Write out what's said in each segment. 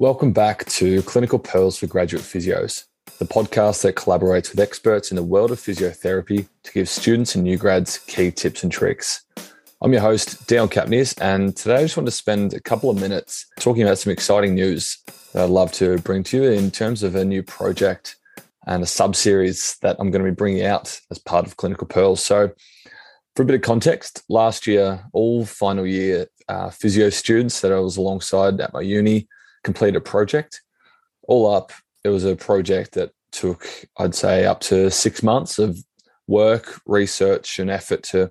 Welcome back to Clinical Pearls for Graduate Physios, the podcast that collaborates with experts in the world of physiotherapy to give students and new grads key tips and tricks. I'm your host, Dion Capnies, and today I just want to spend a couple of minutes talking about some exciting news that I'd love to bring to you in terms of a new project and a sub series that I'm going to be bringing out as part of Clinical Pearls. So, for a bit of context, last year, all final year uh, physio students that I was alongside at my uni completed a project. All up, it was a project that took, I'd say, up to six months of work, research, and effort to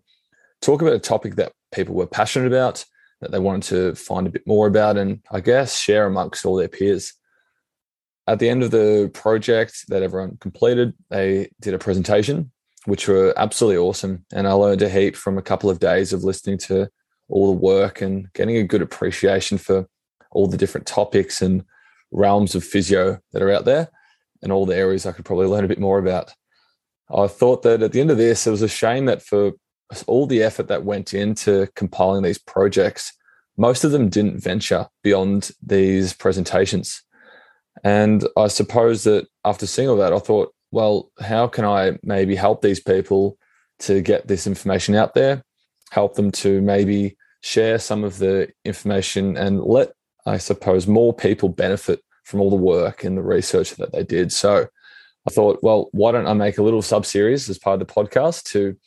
talk about a topic that people were passionate about, that they wanted to find a bit more about, and I guess share amongst all their peers. At the end of the project that everyone completed, they did a presentation, which were absolutely awesome. And I learned a heap from a couple of days of listening to all the work and getting a good appreciation for all the different topics and realms of physio that are out there and all the areas I could probably learn a bit more about. I thought that at the end of this, it was a shame that for all the effort that went into compiling these projects, most of them didn't venture beyond these presentations. And I suppose that after seeing all that, I thought, well, how can I maybe help these people to get this information out there, help them to maybe share some of the information and let, I suppose, more people benefit from all the work and the research that they did. So I thought, well, why don't I make a little sub series as part of the podcast to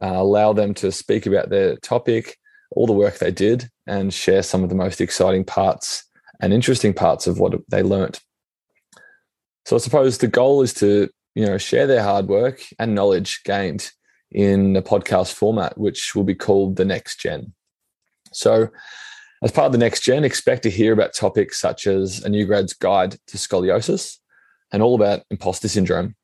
uh, allow them to speak about their topic, all the work they did, and share some of the most exciting parts and interesting parts of what they learnt. So I suppose the goal is to you know share their hard work and knowledge gained in a podcast format, which will be called the Next Gen. So, as part of the Next Gen, expect to hear about topics such as a new grad's guide to scoliosis and all about imposter syndrome.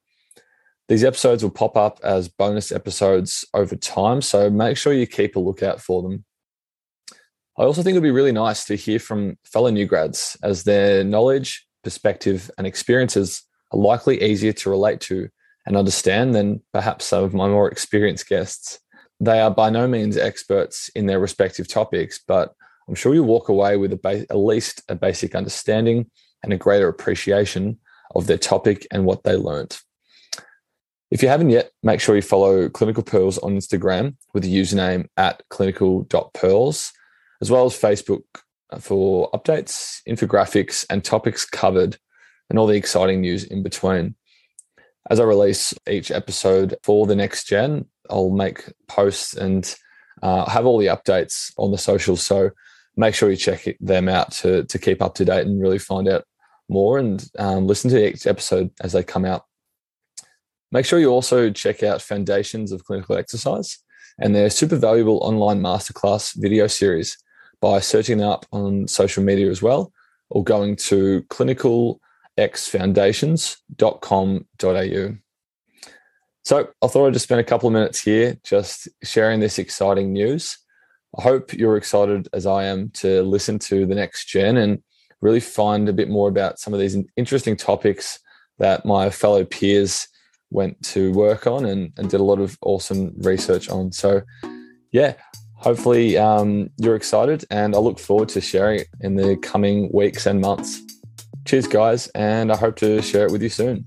These episodes will pop up as bonus episodes over time, so make sure you keep a lookout for them. I also think it'd be really nice to hear from fellow new grads as their knowledge, perspective, and experiences are likely easier to relate to and understand than perhaps some of my more experienced guests. They are by no means experts in their respective topics, but I'm sure you walk away with ba- at least a basic understanding and a greater appreciation of their topic and what they learnt. If you haven't yet, make sure you follow Clinical Pearls on Instagram with the username at clinical.pearls, as well as Facebook for updates, infographics, and topics covered, and all the exciting news in between. As I release each episode for the next gen, I'll make posts and uh, have all the updates on the socials. So make sure you check them out to, to keep up to date and really find out more and um, listen to each episode as they come out. Make sure you also check out Foundations of Clinical Exercise and their super valuable online masterclass video series by searching them up on social media as well or going to clinicalxfoundations.com.au. So I thought I'd just spend a couple of minutes here just sharing this exciting news. I hope you're excited as I am to listen to the next gen and really find a bit more about some of these interesting topics that my fellow peers went to work on and, and did a lot of awesome research on. So, yeah, hopefully um, you're excited and I look forward to sharing it in the coming weeks and months. Cheers, guys, and I hope to share it with you soon.